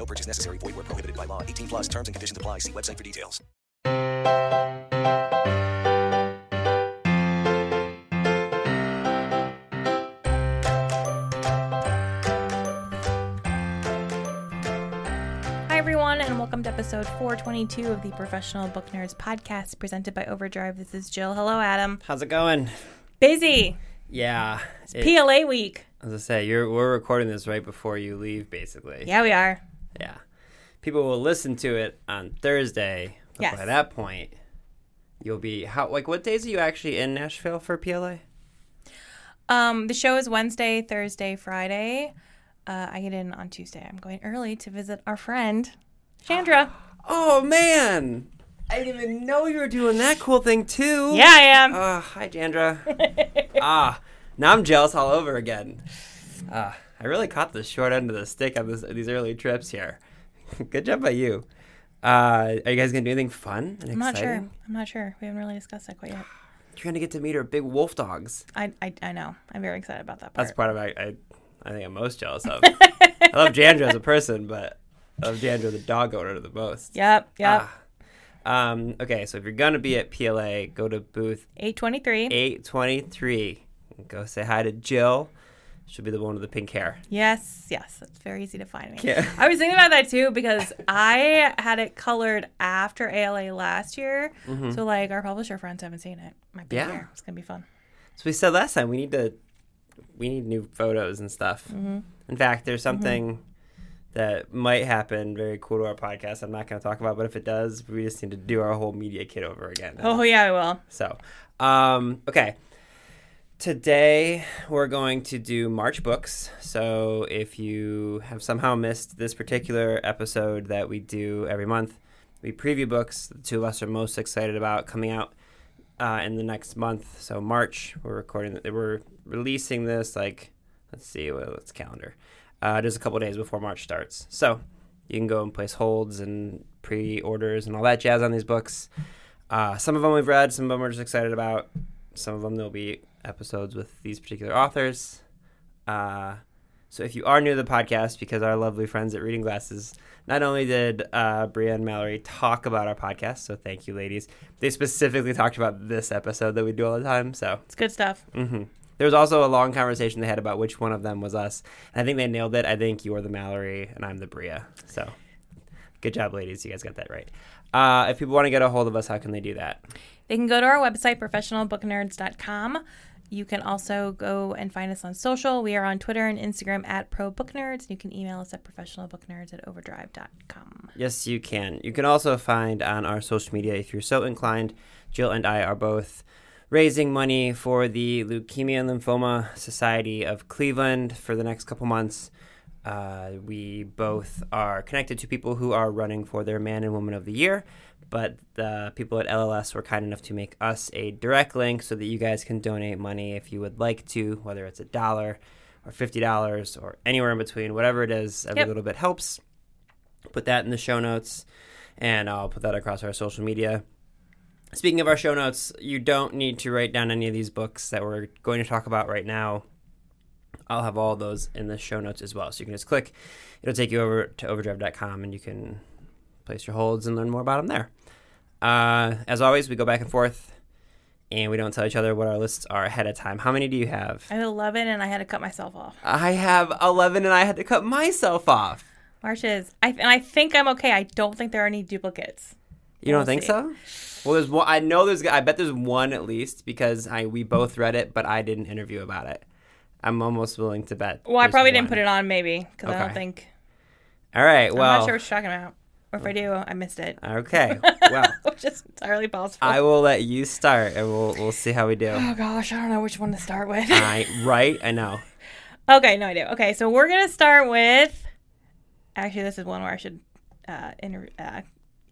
No purchase necessary. Void where prohibited by law. 18 plus terms and conditions apply. See website for details. Hi, everyone, and welcome to episode 422 of the Professional Book Nerds podcast presented by Overdrive. This is Jill. Hello, Adam. How's it going? Busy. Yeah. it- PLA week. As I say, you're we're recording this right before you leave, basically. Yeah, we are. Yeah. People will listen to it on Thursday. But Yes. By that point, you'll be how like what days are you actually in Nashville for PLA? Um, the show is Wednesday, Thursday, Friday. Uh, I get in on Tuesday. I'm going early to visit our friend, Chandra. Oh man. I didn't even know you were doing that cool thing too. yeah, I am. Ah, hi Chandra. ah, now I'm jealous all over again. Ah, I really caught the short end of the stick on this, these early trips here. Good job by you. Uh, are you guys gonna do anything fun and I'm not sure. I'm not sure. We haven't really discussed that quite yet. You're gonna get to meet our big wolf dogs. I, I, I know. I'm very excited about that part. That's part of I, I, I think I'm most jealous of. I love Chandra as a person, but I love Chandra the dog owner the most. Yep, yep. Ah. Um, okay, so if you're gonna be at PLA, go to booth 823. 823. Go say hi to Jill. She'll be the one with the pink hair. Yes, yes. It's very easy to find me. Yeah. I was thinking about that too because I had it colored after ALA last year. So, like, our publisher friends haven't seen it. Be Mm-hmm. Yeah. here. It's going to be fun. So we said last time we need to we need new photos and stuff. Mm-hmm. In fact, there's something that might happen very cool to our podcast. I'm not going to talk about, but if it does, we just need to do our whole media kit over again. Oh, yeah, I will. So, um, okay. Today we're going to do March books. So if you have somehow missed this particular episode that we do every month, we preview books the two of us are most excited about coming out uh, in the next month. So March, we're recording. That. We're releasing this like let's see, well, let's calendar. Uh, just a couple days before March starts. So you can go and place holds and pre-orders and all that jazz on these books. Uh, some of them we've read, some of them we're just excited about. Some of them they'll be episodes with these particular authors. Uh, so if you are new to the podcast, because our lovely friends at Reading Glasses, not only did uh, Brea and Mallory talk about our podcast, so thank you, ladies. They specifically talked about this episode that we do all the time. So It's good stuff. hmm there was also a long conversation they had about which one of them was us. And I think they nailed it. I think you're the Mallory and I'm the Brea. So good job, ladies. You guys got that right. Uh, if people want to get a hold of us, how can they do that? They can go to our website, professionalbooknerds.com. You can also go and find us on social. We are on Twitter and Instagram at ProBookNerds. You can email us at professionalbooknerds at overdrive.com. Yes, you can. You can also find on our social media, if you're so inclined, Jill and I are both raising money for the Leukemia and Lymphoma Society of Cleveland for the next couple months. Uh, we both are connected to people who are running for their Man and Woman of the Year, but the people at LLS were kind enough to make us a direct link so that you guys can donate money if you would like to, whether it's a dollar or $50 or anywhere in between, whatever it is, every Yep. little bit helps. Put that in the show notes, and I'll put that across our social media. Speaking of our show notes, you don't need to write down any of these books that we're going to talk about right now. I'll have all those in the show notes as well. So you can just click, it'll take you over to overdrive.com and you can place your holds and learn more about them there. Uh, as always, we go back and forth and we don't tell each other what our lists are ahead of time. How many do you have? I have 11 and I had to cut myself off. I have 11 and I had to cut myself off. March is. I, and I think I'm okay. I don't think there are any duplicates. You don't We'll think see. so? Well, there's one. I know there's. I bet there's one at least because I we both read it, but I didn't interview about it. I'm almost willing to bet. Well, I probably didn't put it on, maybe, because I don't think. All right. Well, I'm not sure what you're talking about. Or if I do, I missed it. Okay. Well, Which is entirely possible. I will let you start, and we'll we'll see how we do. oh gosh, I don't know which one to start with. I right. I know. okay, no, idea. Okay, so we're gonna start with. Actually, this is one where I should uh, inter- uh,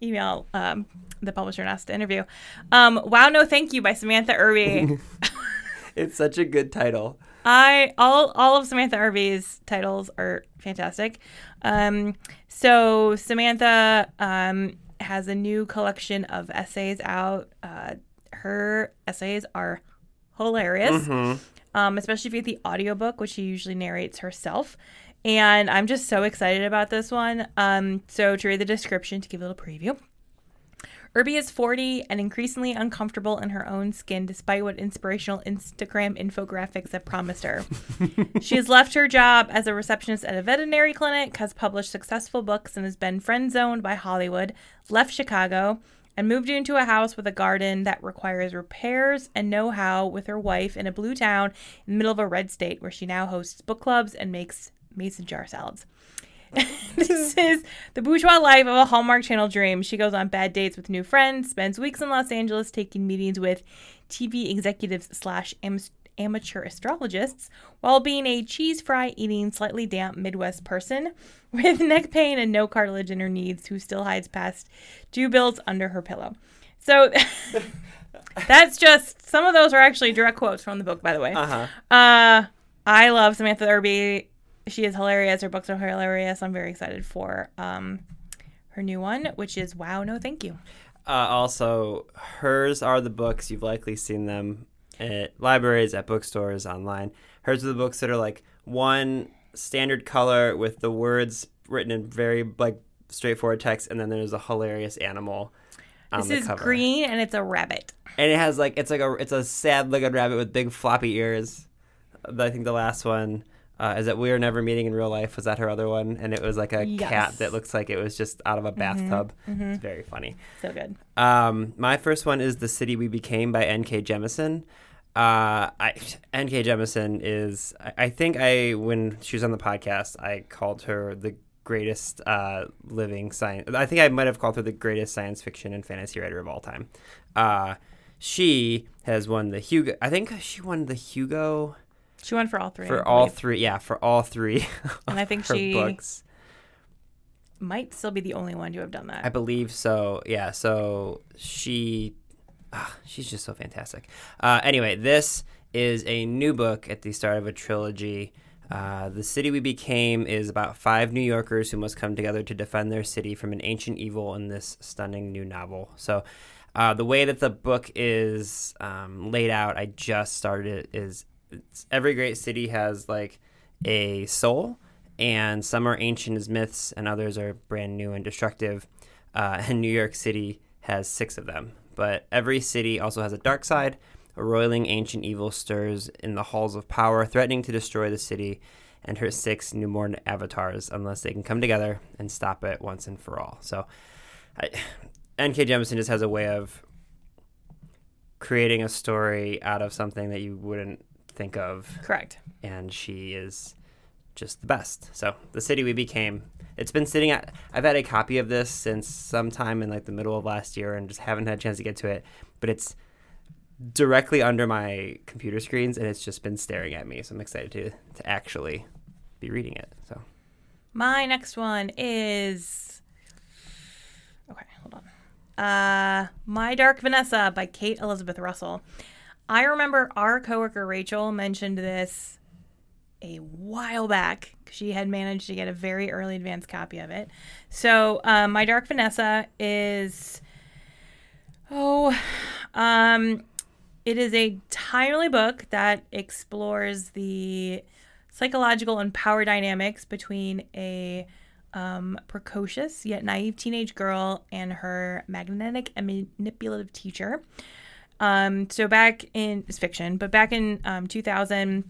email um, the publisher and ask to interview. Um, wow, no, thank you by Samantha Irby. It's such a good title. I all all of Samantha Irby's titles are fantastic. Um, so Samantha um, has a new collection of essays out. Uh, her essays are hilarious, um, especially if you get the audiobook, which she usually narrates herself. And I'm just so excited about this one. Um, so to read the description to give a little preview. Irby is 40 and increasingly uncomfortable in her own skin despite what inspirational Instagram infographics have promised her. she has left her job as a receptionist at a veterinary clinic, has published successful books, and has been friend zoned by Hollywood, left Chicago, and moved into a house with a garden that requires repairs and know how with her wife in a blue town in the middle of a red state where she now hosts book clubs and makes mason jar salads. this is the bourgeois life of a Hallmark Channel dream. She goes on bad dates with new friends, spends weeks in Los Angeles taking meetings with TV executives slash am- amateur astrologists, while being a cheese fry eating, slightly damp Midwest person with neck pain and no cartilage in her knees, who still hides past two bills under her pillow. So that's just some of those are actually direct quotes from the book, by the way. Uh-huh. Uh, I love Samantha Irby. She is hilarious. Her books are hilarious. I'm very excited for um, her new one, which is Wow, No Thank You. Uh, also, hers are the books. You've likely seen them at libraries, at bookstores, online. Hers are the books that are like one standard color with the words written in very like straightforward text, and then there's a hilarious animal. On This is cover. green and it's a rabbit. and it has like it's like a it's a sad looking rabbit with big floppy ears. I think the last one uh, is that we are never meeting in real life. Was that her other one? And it was like a Yes. cat that looks like it was just out of a bathtub. It's very funny. So good. Um, my first one is "The City We Became" by N.K. Jemisin. Uh, I, N.K. Jemisin is, I, I think I when she was on the podcast, I called her the greatest uh, living science. I think I might have called her the greatest science fiction and fantasy writer of all time. Uh, she has won the Hugo. I think she won the Hugo She won for all three. For all three. Yeah, for all three. And I think she- books. Might still be the only one to have done that. I believe so. Yeah. So she, ah, she's just so fantastic. Uh, anyway, this is a new book at the start of a trilogy. Uh, the city we became is about five New Yorkers who must come together to defend their city from an ancient evil in this stunning new novel. So, uh, the way that the book is um, laid out, I just started it's, every great city has like a soul, and some are ancient as myths, and others are brand new and destructive. Uh, and New York City has six of them. But every city also has a dark side. A roiling ancient evil stirs in the halls of power, threatening to destroy the city and her six newborn avatars unless they can come together and stop it once and for all. So, I, N.K. Jemisin just has a way of creating a story out of something that you wouldn't think of Correct. and she is just the best. So the city we became. It's been sitting at. I've had a copy of this since sometime in like the middle of last year, and just haven't had a chance to get to it. But it's directly under my computer screens, and it's just been staring at me. So I'm excited to to actually be reading it. So My next one is okay. Hold on. Uh, My Dark Vanessa by Kate Elizabeth Russell. I remember our coworker Rachel mentioned this a while back. She had managed to get a very early advance copy of it. So, um, My Dark Vanessa is oh, um, it is a timely book that explores the psychological and power dynamics between a um, precocious yet naive teenage girl and her magnetic and manipulative teacher. Um, so back in it's fiction, but back in um, 2000,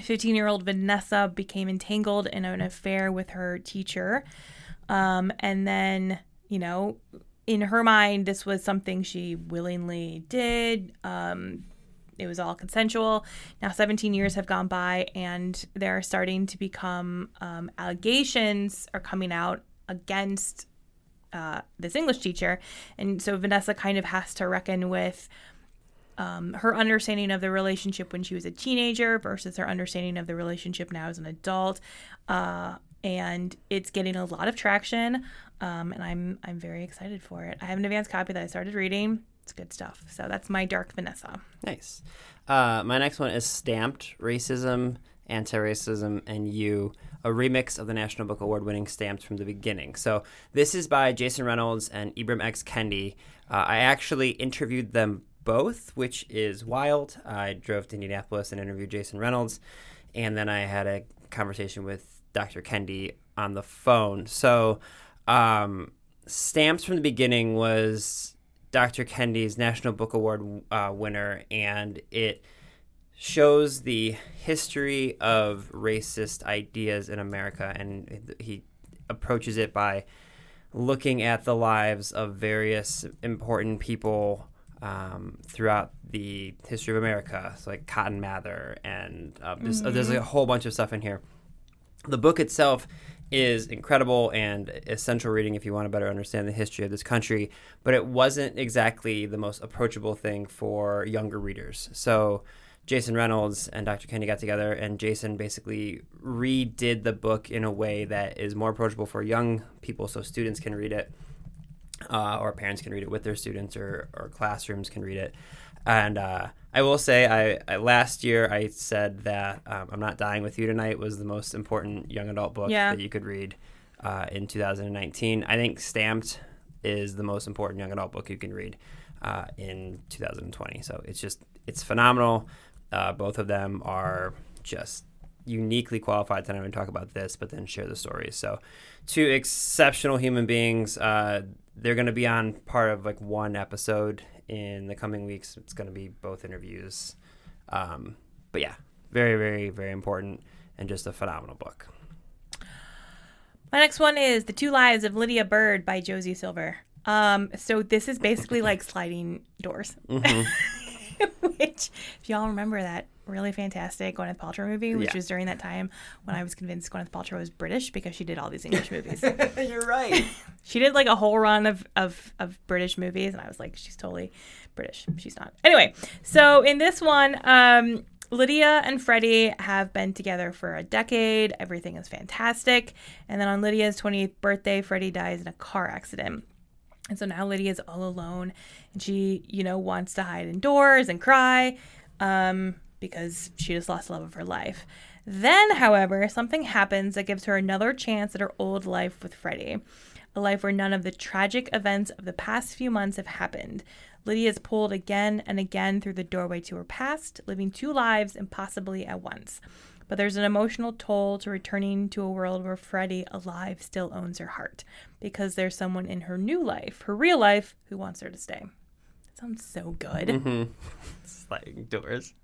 15 year old Vanessa became entangled in an affair with her teacher. Um, and then, you know, in her mind, this was something she willingly did. Um, it was all consensual. Now, 17 years have gone by, and there are starting to become um, allegations are coming out against uh, this English teacher. And so Vanessa kind of has to reckon with um, her understanding of the relationship when she was a teenager versus her understanding of the relationship now as an adult. Uh, and it's getting a lot of traction. Um, and I'm I'm very excited for it. I have an advanced copy that I started reading. It's good stuff. So that's my Dark Vanessa. Nice. Uh, my next one is Stamped Racism, Anti Racism, and You, a remix of the National Book Award winning Stamped from the Beginning. So this is by Jason Reynolds and Ibram X. Kendi. Uh, I actually interviewed them both, which is wild. I drove to Indianapolis and interviewed Jason Reynolds, and then I had a conversation with Dr. Kendi on the phone. So, um, Stamps from the Beginning was Dr. Kendi's National Book Award uh, winner, and it shows the history of racist ideas in America, and he approaches it by looking at the lives of various important people um, throughout the history of America, so like Cotton Mather, and um, just, mm-hmm. there's a whole bunch of stuff in here. The book itself is incredible and essential reading if you want to better understand the history of this country, but it wasn't exactly the most approachable thing for younger readers. So Jason Reynolds and Dr. Kendi got together, and Jason basically redid the book in a way that is more approachable for young people so students can read it uh, or parents can read it with their students, or, or classrooms can read it. And uh, I will say, I, I, last year I said that um, "I'm Not Dying with You Tonight" was the most important young adult book yeah. that you could read uh, in 2019. I think "Stamped" is the most important young adult book you can read uh, in 2020. So it's just it's phenomenal. Uh, both of them are just uniquely qualified to not even talk about this, but then share the stories. So, two exceptional human beings. Uh, they're going to be on part of like one episode in the coming weeks. It's going to be both interviews. Um, but yeah, very, very, very important and just a phenomenal book. My next one is The Two Lives of Lydia Bird by Josie Silver. Um, so this is basically like sliding doors. Mm-hmm. Which, if y'all remember that really fantastic Gwyneth Paltrow movie, which yeah. was during that time when I was convinced Gwyneth Paltrow was British because she did all these English movies. You're right. she did like a whole run of, of, of British movies, and I was like, she's totally British. She's not. Anyway, so in this one, um, Lydia and Freddie have been together for a decade. Everything is fantastic. And then on Lydia's 28th birthday, Freddie dies in a car accident. And so now Lydia's all alone and she, you know, wants to hide indoors and cry. Um, because she just lost the love of her life. Then, however, something happens that gives her another chance at her old life with Freddie, a life where none of the tragic events of the past few months have happened. Lydia is pulled again and again through the doorway to her past, living two lives impossibly at once. But there's an emotional toll to returning to a world where Freddie, alive, still owns her heart because there's someone in her new life, her real life, who wants her to stay. That sounds so good. Mm-hmm. Sliding doors.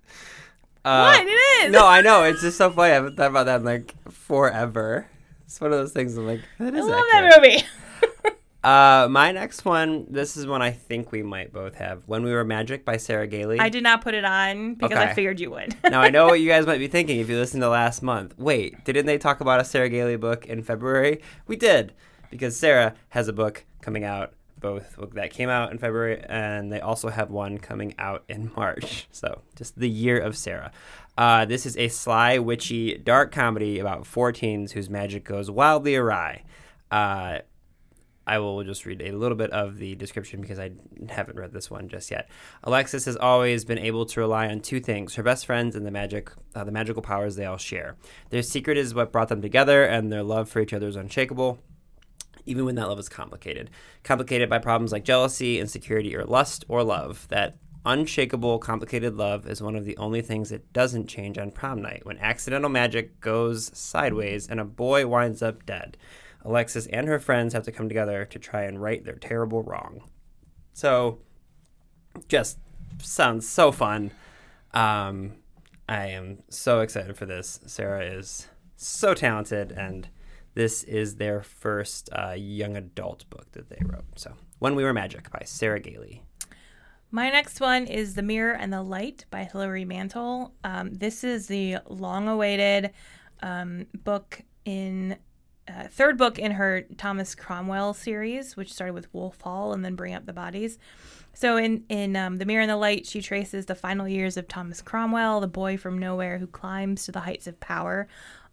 Uh, what? It is. No, I know. It's just so funny. I haven't thought about that in like forever. It's one of those things. I'm like, that is. I love that movie. uh, my next one. This is one I think we might both have. When We Were Magic by Sarah Gailey. I did not put it on because okay. I figured you would. now I know what you guys might be thinking if you listened to last month. Wait, didn't they talk about a Sarah Gailey book in February? We did because Sarah has a book coming out both that came out in February, and they also have one coming out in March. So just the year of Sarah. Uh, this is a sly, witchy, dark comedy about four teens whose magic goes wildly awry. Uh, I will just read a little bit of the description because I haven't read this one just yet. Alexis has always been able to rely on two things: her best friends and the magic, uh, the magical powers they all share. Their secret is what brought them together, and their love for each other is unshakable even when that love is complicated. Complicated by problems like jealousy, insecurity, or lust or love. That unshakable, complicated love is one of the only things that doesn't change on prom night when accidental magic goes sideways and a boy winds up dead. Alexis and her friends have to come together to try and right their terrible wrong. So, just sounds so fun. Um, I am so excited for this. Sarah is so talented and this is their first uh, young adult book that they wrote. So, When We Were Magic by Sarah Gailey. My next one is The Mirror and the Light by Hilary Mantel. Um, this is the long awaited um, book in. Uh, third book in her Thomas Cromwell series, which started with Wolf Hall and then Bring Up the Bodies. So in in um, the Mirror and the Light, she traces the final years of Thomas Cromwell, the boy from nowhere who climbs to the heights of power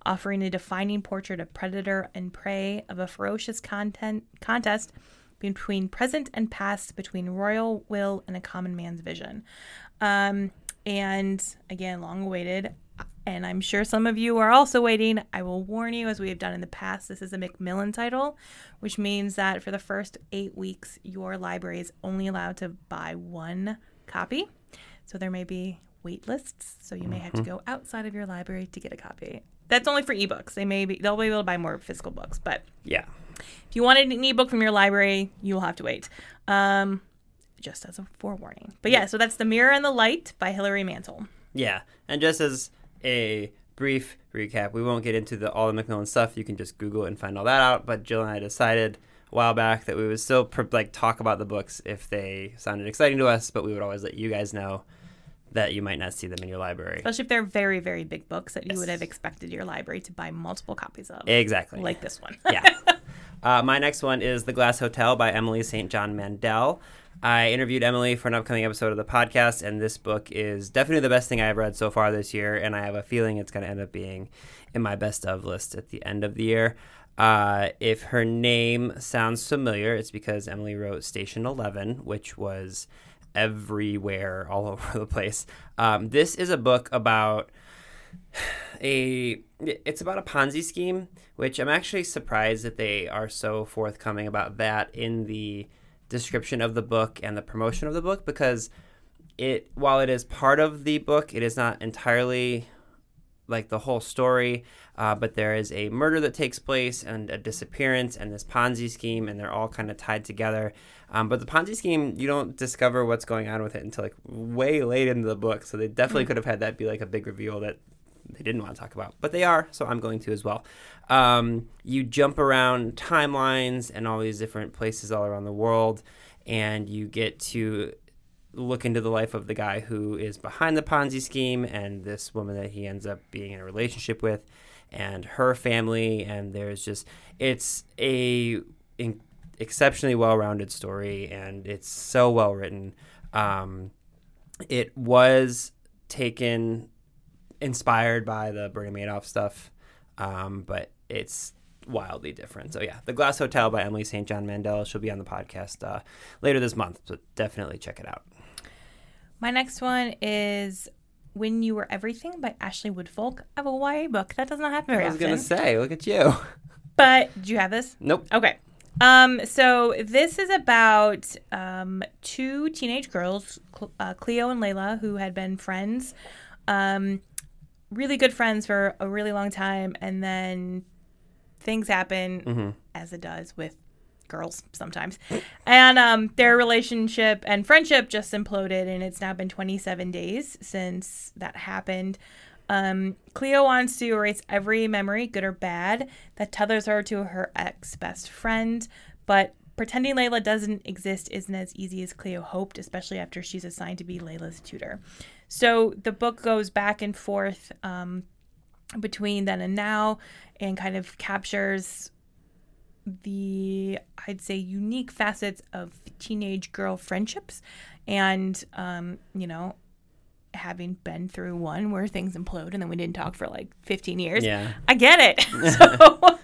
offering a defining portrait of predator and prey of a ferocious content, contest between present and past, between royal will and a common man's vision. Um, and again, long awaited. And I'm sure some of you are also waiting. I will warn you, as we have done in the past, this is a Macmillan title, which means that for the first eight weeks, your library is only allowed to buy one copy. So there may be wait lists. So you may have to go outside of your library to get a copy. That's only for ebooks. They may be they'll be able to buy more physical books, but Yeah. if you wanted an ebook from your library, you will have to wait. Um, just as a forewarning. But yeah, so that's The Mirror and the Light by Hilary Mantel. Yeah. And just as a brief recap, we won't get into the all the Macmillan stuff. You can just Google it and find all that out. But Jill and I decided a while back that we would still pr- like talk about the books if they sounded exciting to us, but we would always let you guys know that you might not see them in your library. Especially if they're very, very big books that you would have expected your library to buy multiple copies of. Exactly. Like this one. yeah. Uh, my next one is The Glass Hotel by Emily St. John Mandel. I interviewed Emily for an upcoming episode of the podcast, and this book is definitely the best thing I've read so far this year, and I have a feeling it's going to end up being in my best of list at the end of the year. Uh, if her name sounds familiar, it's because Emily wrote Station 11, which was everywhere, all over the place. Um, this is a book about a it's about a Ponzi scheme, which I'm actually surprised that they are so forthcoming about that in the description of the book and the promotion of the book because it while it is part of the book, it is not entirely like the whole story, uh, but there is a murder that takes place and a disappearance and this Ponzi scheme, and they're all kind of tied together. Um, but the Ponzi scheme, you don't discover what's going on with it until like way late into the book. So they definitely could have had that be like a big reveal that they didn't want to talk about, but they are, so I'm going to as well. Um, you jump around timelines and all these different places all around the world, and you get to look into the life of the guy who is behind the Ponzi scheme and this woman that he ends up being in a relationship with, and her family. And there's just it's a in, exceptionally well-rounded story, and it's so well written. Um, it was taken inspired by the Bernie Madoff stuff, um, but it's wildly different. So yeah, The Glass Hotel by Emily St. John Mandel. She'll be on the podcast uh, later this month, so definitely check it out. My next one is When You Were Everything by Ashley Woodfolk. I have a YA book. That does not happen very I was gonna say, look at you. But do you have this? Nope. Okay. Um, so this is about um, two teenage girls, uh, Cleo and Layla, who had been friends, um, really good friends for a really long time, and then things happen, as it does with girls sometimes, and um, their relationship and friendship just imploded, and it's now been 27 days since that happened. Um, Cleo wants to erase every memory, good or bad, that tethers her to her ex best friend, but pretending Layla doesn't exist isn't as easy as Cleo hoped, especially after she's assigned to be Layla's tutor. So the book goes back and forth um, between then and now and kind of captures the, I'd say, unique facets of teenage girl friendships and, um, you know, having been through one where things implode and then we didn't talk for like 15 years. Yeah. I get it. so,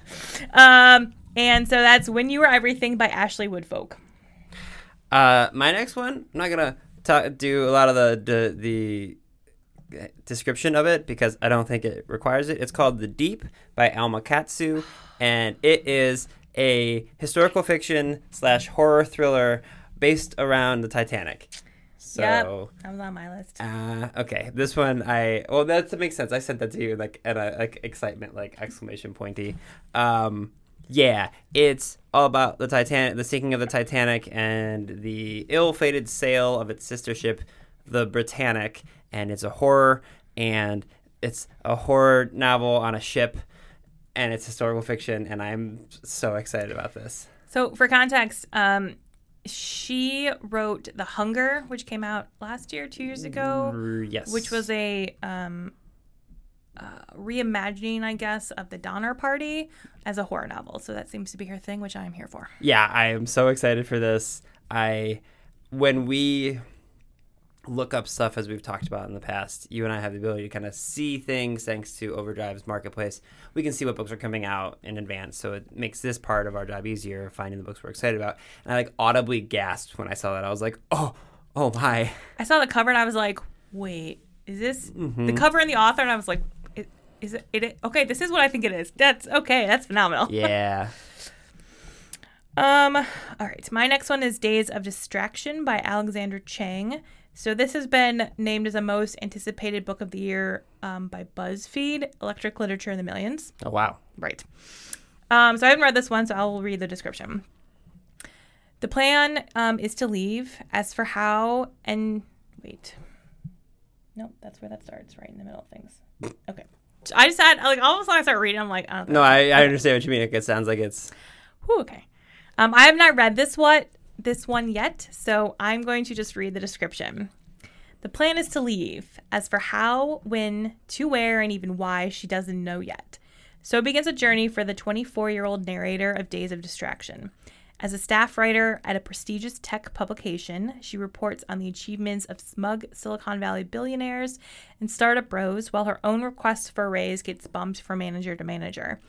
um, and so that's When You Were Everything by Ashley Woodfolk. Uh, my next one, I'm not gonna ta do a lot of the, the the description of it because I don't think it requires it. It's called The Deep by Alma Katsu, and it is a historical fiction slash horror thriller based around the Titanic. So. Yep, that was on my list. Uh, okay, this one I well that makes sense. I sent that to you like at a like excitement like exclamation pointy. Um, yeah, it's all about the Titanic, the sinking of the Titanic, and the ill-fated sail of its sister ship, the Britannic, and it's a horror and it's a horror novel on a ship, and it's historical fiction, and I'm so excited about this. So, for context, um, she wrote The Hunger, which came out last year, two years ago, Yes, which was a um, uh, reimagining, I guess, of the Donner Party as a horror novel. So that seems to be her thing, which I'm here for. yeah, I am so excited for this. I when we look up stuff as we've talked about in the past. You and I have the ability to kind of see things thanks to Overdrive's marketplace. We can see what books are coming out in advance, so it makes this part of our job easier, finding the books we're excited about. And I like audibly gasped when I saw that. I was like, "Oh, oh my!" I saw the cover and I was like, wait, is this Mm-hmm. the cover and the author? And I was like, "I- is it, it? Okay, this is what I think it is. That's okay. That's phenomenal. Yeah. Um, all right. My next one is Days of Distraction by Alexandra Chang. So this has been named as a most anticipated book of the year um, by BuzzFeed, Electric Literature in the Millions. Oh wow. Right. Um, so I haven't read this one, so I will read the description. The plan um, is to leave. As for how and wait, nope, that's where that starts, right in the middle of things. Okay. I just had like all of a sudden I start reading. I'm like, I don't know. No, I, I understand what you mean. It sounds like it's Whew, okay. Um, I have not read this what this one yet, so I'm going to just read the description. The plan is to leave. As for how, when, to where, and even why, she doesn't know yet. So it begins a journey for the 24 year old narrator of Days of Distraction. As a staff writer at a prestigious tech publication, she reports on the achievements of smug Silicon Valley billionaires and startup bros, while her own request for a raise gets bumped from manager to manager.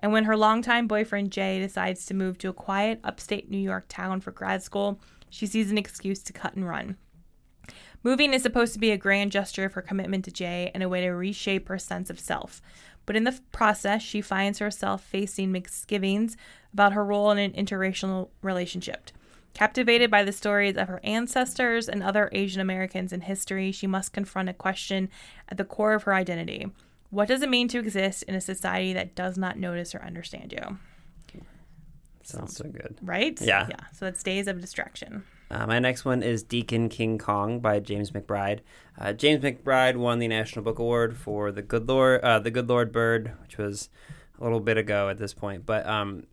And when her longtime boyfriend Jay decides to move to a quiet upstate New York town for grad school, she sees an excuse to cut and run. Moving is supposed to be a grand gesture of her commitment to Jay and a way to reshape her sense of self. But in the process, she finds herself facing misgivings about her role in an interracial relationship. Captivated by the stories of her ancestors and other Asian Americans in history, she must confront a question at the core of her identity. What does it mean to exist in a society that does not notice or understand you? sounds so good. Right? Yeah. Yeah. So that's Days of Distraction. Uh, my next one is Deacon King Kong by James McBride. Uh, James McBride won the National Book Award for the Good Lord, uh, the Good Lord Bird, which was a little bit ago at this point. But um,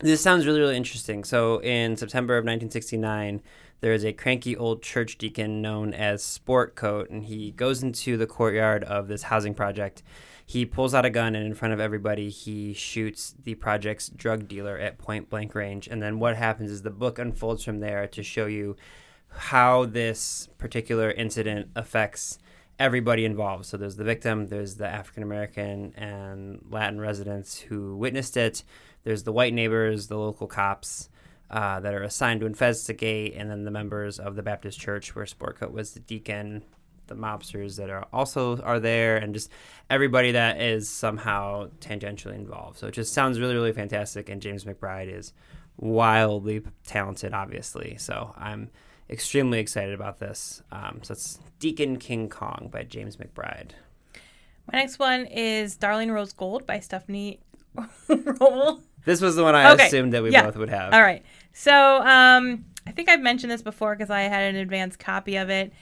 this sounds really, really interesting. So, in September of 1969, there is a cranky old church deacon known as Sport Coat, and he goes into the courtyard of this housing project. He pulls out a gun, and in front of everybody, he shoots the project's drug dealer at point blank range. And then what happens is the book unfolds from there to show you how this particular incident affects everybody involved. So there's the victim, there's the African American and Latin residents who witnessed it, there's the white neighbors, the local cops uh, that are assigned to investigate, and then the members of the Baptist church where Sportcoat was the deacon, the mobsters that are also are there, and just everybody that is somehow tangentially involved. So it just sounds really, really fantastic. And James McBride is wildly talented, obviously. So I'm extremely excited about this. Um, so it's Deacon King Kong by James McBride. My next one is Darling Rose Gold by Stephanie Wrobel. This was the one I Okay, assumed that we yeah. both would have. All right. So um, I think I've mentioned this before because I had an advanced copy of it.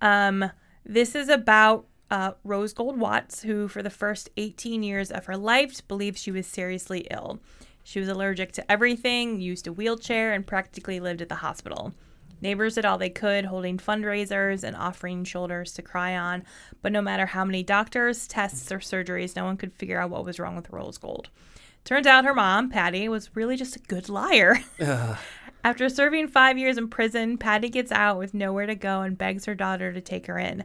Um, this is about uh, Rose Gold Watts, who for the first 18 years of her life believed she was seriously ill. She was allergic to everything, used a wheelchair, and practically lived at the hospital. Neighbors did all they could, holding fundraisers and offering shoulders to cry on, but no matter how many doctors, tests, or surgeries, no one could figure out what was wrong with Rose Gold. Turns out her mom, Patty, was really just a good liar. After serving five years in prison, Patty gets out with nowhere to go and begs her daughter to take her in.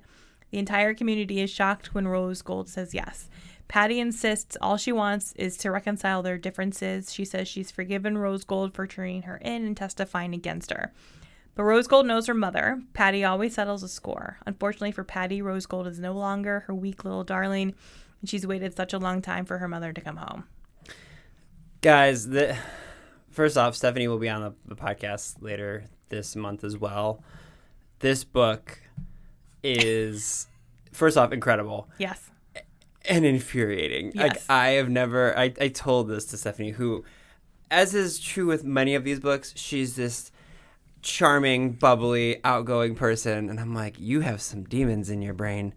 The entire community is shocked when Rose Gold says yes. Patty insists all she wants is to reconcile their differences. She says she's forgiven Rose Gold for turning her in and testifying against her. But Rose Gold knows her mother. Patty always settles a score. Unfortunately for Patty, Rose Gold is no longer her weak little darling, and she's waited such a long time for her mother to come home. Guys, the, first off, Stephanie will be on the, the podcast later this month as well. This book is, first off, incredible Yes. and infuriating. Like Yes. I have never I, I told this to Stephanie who as is true with many of these books, she's this charming, bubbly, outgoing person and I'm like, you have some demons in your brain.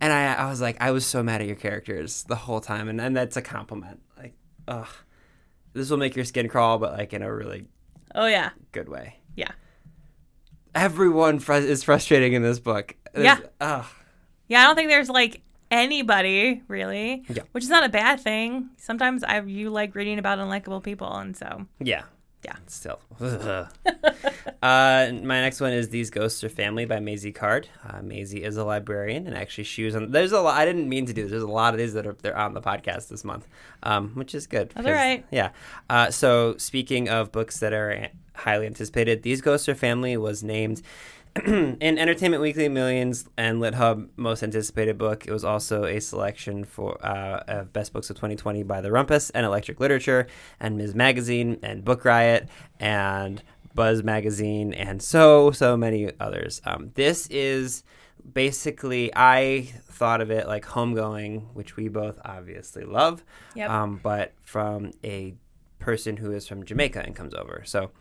And I I was like, I was so mad at your characters the whole time and, and that's a compliment. Like, ugh. This will make your skin crawl, but like in a really Oh, yeah. good way. Yeah. Everyone fr- is frustrating in this book. Yeah. Ugh. Yeah, I don't think there's like anybody really, Yeah. which is not a bad thing. Sometimes I you like reading about unlikable people, and so Yeah. Yeah. Still. Uh, my next one is These Ghosts Are Family by Maisy Card. Uh, Maisy is a librarian, and actually, she was on. There's a lot. I didn't mean to do this. There's a lot of these that are they're on the podcast this month, um, which is good. That's all right. Yeah. Uh, so, speaking of books that are highly anticipated, These Ghosts Are Family was named in Entertainment Weekly Millions and Lit Hub Most Anticipated Book. It was also a selection for uh, of Best Books of 2020 by The Rumpus and Electric Literature and Ms. Magazine and Book Riot and Buzz Magazine and so so many others. Um, this is basically I thought of it like homegoing, which we both obviously love, Yep. um, but from a person who is from Jamaica and comes over. So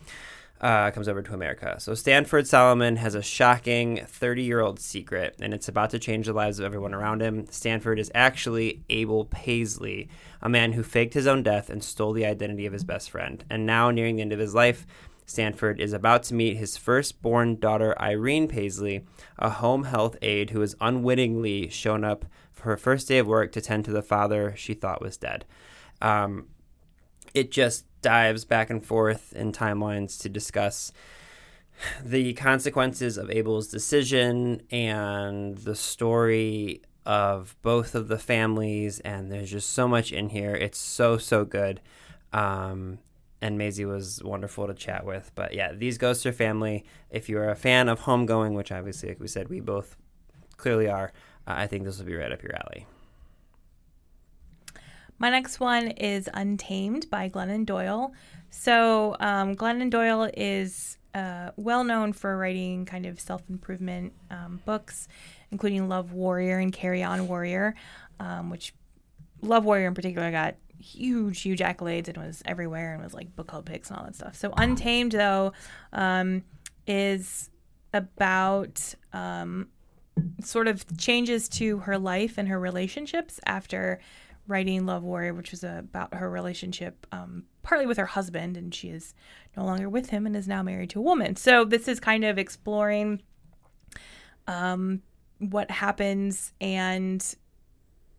uh, comes over to America. So Stanford Solomon has a shocking 30 year old secret, and it's about to change the lives of everyone around him. Stanford is actually Abel Paisley, a man who faked his own death and stole the identity of his best friend. And now, nearing the end of his life, Stanford is about to meet his firstborn daughter, Irene Paisley, a home health aide who has unwittingly shown up for her first day of work to tend to the father she thought was dead. Um, it just dives back and forth in timelines to discuss the consequences of Abel's decision and the story of both of the families. And there's just so much in here. It's so, so good. Um, and Maisy was wonderful to chat with. But yeah, these ghosts are family. If you're a fan of homegoing, which obviously, like we said, we both clearly are, uh, I think this will be right up your alley. My next one is Untamed by Glennon Doyle. So, um, Glennon Doyle is uh, well known for writing kind of self improvement um, books, including Love Warrior and Carry On Warrior, um, which Love Warrior in particular got huge, huge accolades and was everywhere and was like book club picks and all that stuff. So, Untamed, though, um, is about um, sort of changes to her life and her relationships after writing Love Warrior, which was about her relationship um, partly with her husband, and she is no longer with him and is now married to a woman. So this is kind of exploring um, what happens and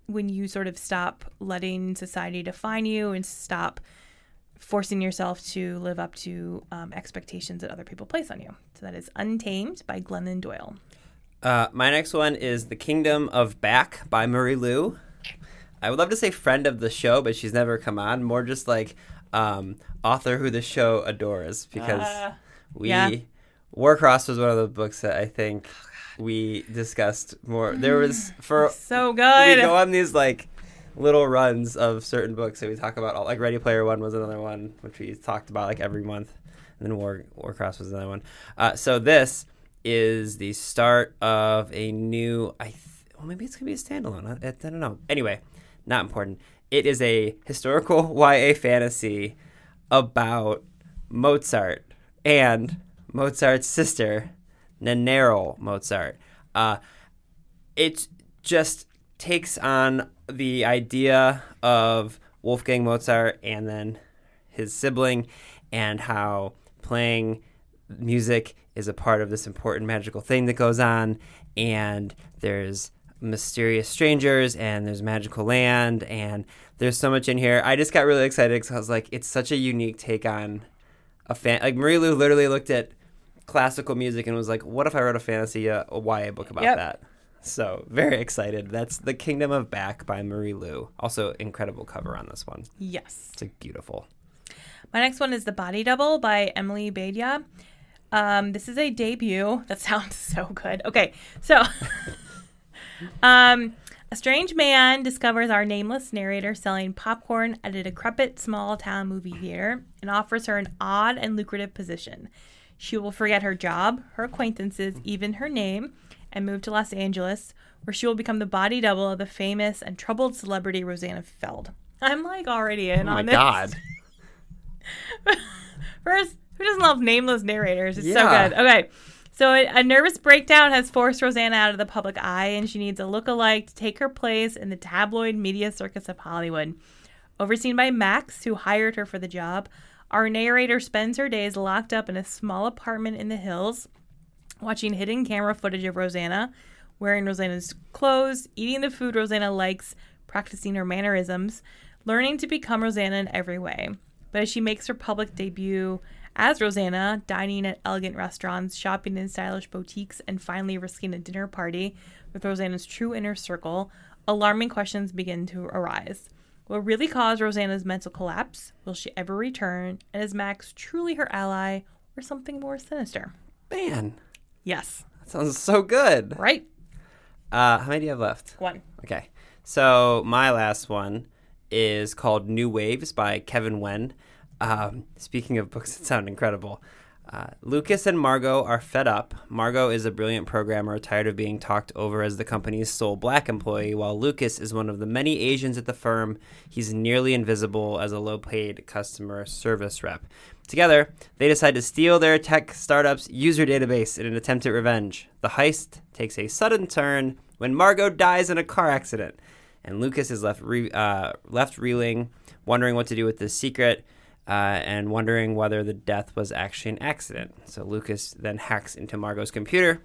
when you sort of stop letting society define you and stop forcing yourself to live up to um, expectations that other people place on you. So that is Untamed by Glennon Doyle. Uh, my next one is The Kingdom of Back by Marie Lu. I would love to say friend of the show, but she's never come on. More just like um, author who the show adores because Uh, we yeah. Warcross was one of the books that I think we discussed more. There was for So good. we go on these like little runs of certain books that we talk about. All, Like Ready Player One was another one, which we talked about like every month, and then War Warcross was another one. Uh, so this is the start of a new. I th- well maybe it's gonna be a standalone. I, I don't know. Anyway, not important. It is a historical YA fantasy about Mozart and Mozart's sister, Nannerl Mozart. Uh, it just takes on the idea of Wolfgang Mozart and then his sibling, and how playing music is a part of this important magical thing that goes on, and there's mysterious strangers and there's magical land and there's so much in here. I just got really excited because I was like, it's such a unique take on a fan. Like Marie Lu literally looked at classical music and was like, what if I wrote a fantasy uh, a YA book about Yep. that? So very excited. That's The Kingdom of Back by Marie Lu. Also incredible cover on this one. yes. It's like beautiful. My next one is The Body Double by Emily Beyda. Um, this is a debut. That sounds so good. Okay, so um, a strange man discovers our nameless narrator selling popcorn at a decrepit small town movie theater and offers her an odd and lucrative position. She will forget her job, her acquaintances, even her name, and move to Los Angeles, where she will become the body double of the famous and troubled celebrity Rosanna Feld. I'm like already in Oh my on this. god. First, who doesn't love nameless narrators? It's Yeah. so good. Okay. So a, nervous breakdown has forced Rosanna out of the public eye, and she needs a look-alike to take her place in the tabloid media circus of Hollywood. Overseen by Max, who hired her for the job, our narrator spends her days locked up in a small apartment in the hills, watching hidden camera footage of Rosanna, wearing Rosanna's clothes, eating the food Rosanna likes, practicing her mannerisms, learning to become Rosanna in every way. But as she makes her public debut as Rosanna, dining at elegant restaurants, shopping in stylish boutiques, and finally risking a dinner party with Rosanna's true inner circle, alarming questions begin to arise. What really caused Rosanna's mental collapse? Will she ever return? And is Max truly her ally or something more sinister? Man, Yes. that sounds so good. Right? Uh, how many do you have left? One. Okay. So my last one is called New Waves by Kevin Nguyen. Um, speaking of books that sound incredible, uh, Lucas and Margot are fed up. Margot is a brilliant programmer tired of being talked over as the company's sole black employee, while Lucas is one of the many Asians at the firm. He's nearly invisible as a low paid customer service rep. Together, they decide to steal their tech startup's user database in an attempt at revenge. The heist takes a sudden turn when Margot dies in a car accident, and Lucas is left re- uh, left reeling, wondering what to do with this secret, uh, and wondering whether the death was actually an accident. So Lucas then hacks into Margot's computer,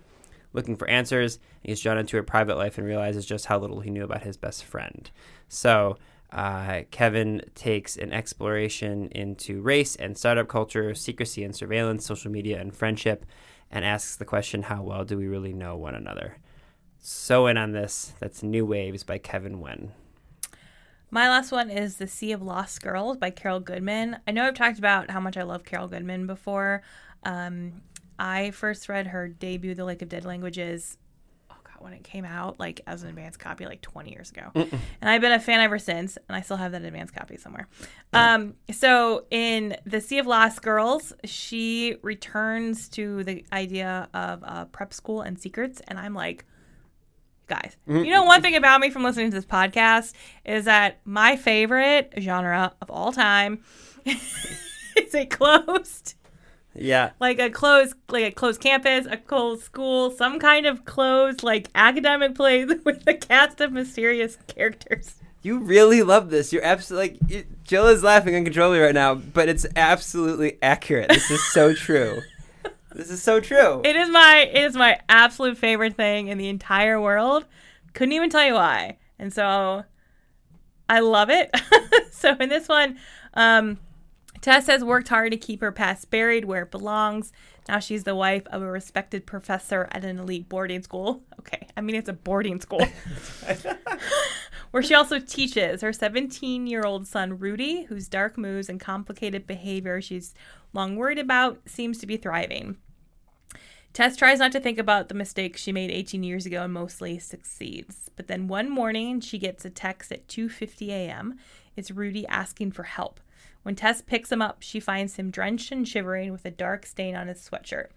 looking for answers. He's drawn into her private life and realizes just how little he knew about his best friend. So uh, Kevin takes an exploration into race and startup culture, secrecy and surveillance, social media and friendship, and asks the question how well do we really know one another? So in on this, that's New Waves by Kevin Nguyen. My last one is The Sea of Lost Girls by Carol Goodman. I know I've talked about how much I love Carol Goodman before. Um, I first read her debut, The Lake of Dead Languages, oh God, when it came out, like as an advanced copy, like 20 years ago. And I've been a fan ever since, and I still have that advanced copy somewhere. Um, so in The Sea of Lost Girls, she returns to the idea of uh, prep school and secrets, and I'm like, guys. Mm-hmm. You know, one thing about me from listening to this podcast is that my favorite genre of all time is a closed, Yeah. like a closed, like a closed campus, a closed school, some kind of closed, like academic place with a cast of mysterious characters. You really love this. You're absolutely like you, Jill is laughing uncontrollably right now, but it's absolutely accurate. This is so true. this is so true. It is my, it is my absolute favorite thing in the entire world. Couldn't even tell you why. And so I love it. so in this one, um, Tess has worked hard to keep her past buried where it belongs. Now she's the wife of a respected professor at an elite boarding school. Okay, I mean, it's a boarding school. where she also teaches her 17 year old son, Rudy, whose dark moods and complicated behavior she's long worried about, seems to be thriving. Tess tries not to think about the mistakes she made 18 years ago and mostly succeeds. But then one morning, she gets a text at 2:50 a.m. It's Rudy asking for help. When Tess picks him up, she finds him drenched and shivering with a dark stain on his sweatshirt.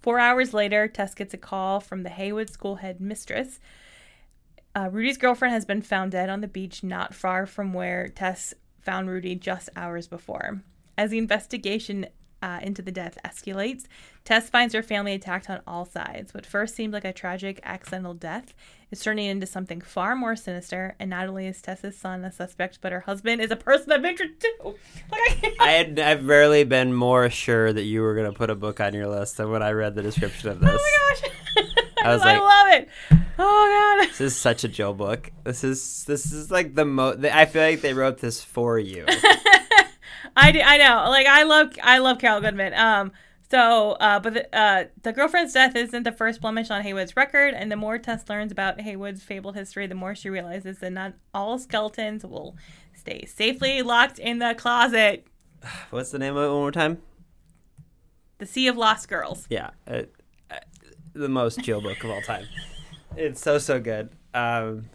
Four hours later, Tess gets a call from the Haywood school head mistress. Uh, Rudy's girlfriend has been found dead on the beach not far from where Tess found Rudy just hours before. As the investigation uh, into the death escalates, Tess finds her family attacked on all sides. What first seemed like a tragic accidental death is turning into something far more sinister. And not only is Tess's son a suspect, but her husband is a person of interest too. Like, I, I had I've rarely been more sure that you were gonna put a book on your list than when I read the description of this. oh my gosh! I was like, I love it. Oh god. This is such a Jill book. This is this is like the most. I feel like they wrote this for you. I, do, I know. Like I love I love Carol Goodman. Um so uh but the, uh the girlfriend's death isn't the first blemish on Haywood's record and the more Tess learns about Haywood's fabled history, the more she realizes that not all skeletons will stay safely locked in the closet. What's the name of it one more time? The Sea of Lost Girls. Yeah, uh, uh, the most Jill book of all time. It's so so good. Um,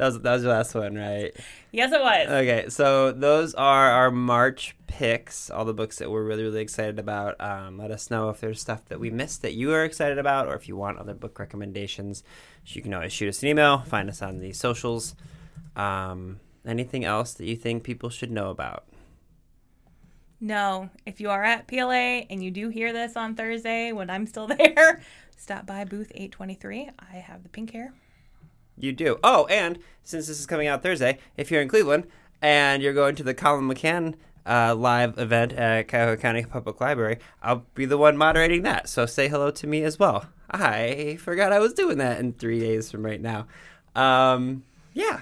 that was that was your last one, right? Yes it was. Okay, so those are our March picks, all the books that we're really, really excited about. Um, let us know if there's stuff that we missed that you are excited about, or if you want other book recommendations. You can always shoot us an email, find us on the socials. Um, anything else that you think people should know about? No, if you are at PLA and you do hear this on Thursday when I'm still there, stop by booth 823. I have the pink hair. You do. Oh, and since this is coming out Thursday, if you're in Cleveland and you're going to the Colum McCann uh, live event at Cuyahoga County Public Library, I'll be the one moderating that. So say hello to me as well. I forgot I was doing that in three days from right now. Um, yeah,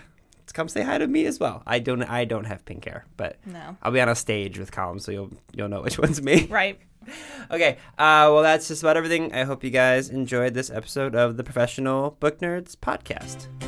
come say hi to me as well. I don't I don't have pink hair, but No. I'll be on a stage with columns, so you'll you'll know which one's me. Right. Okay. Uh, well, that's just about everything. I hope you guys enjoyed this episode of the Professional Book Nerds podcast.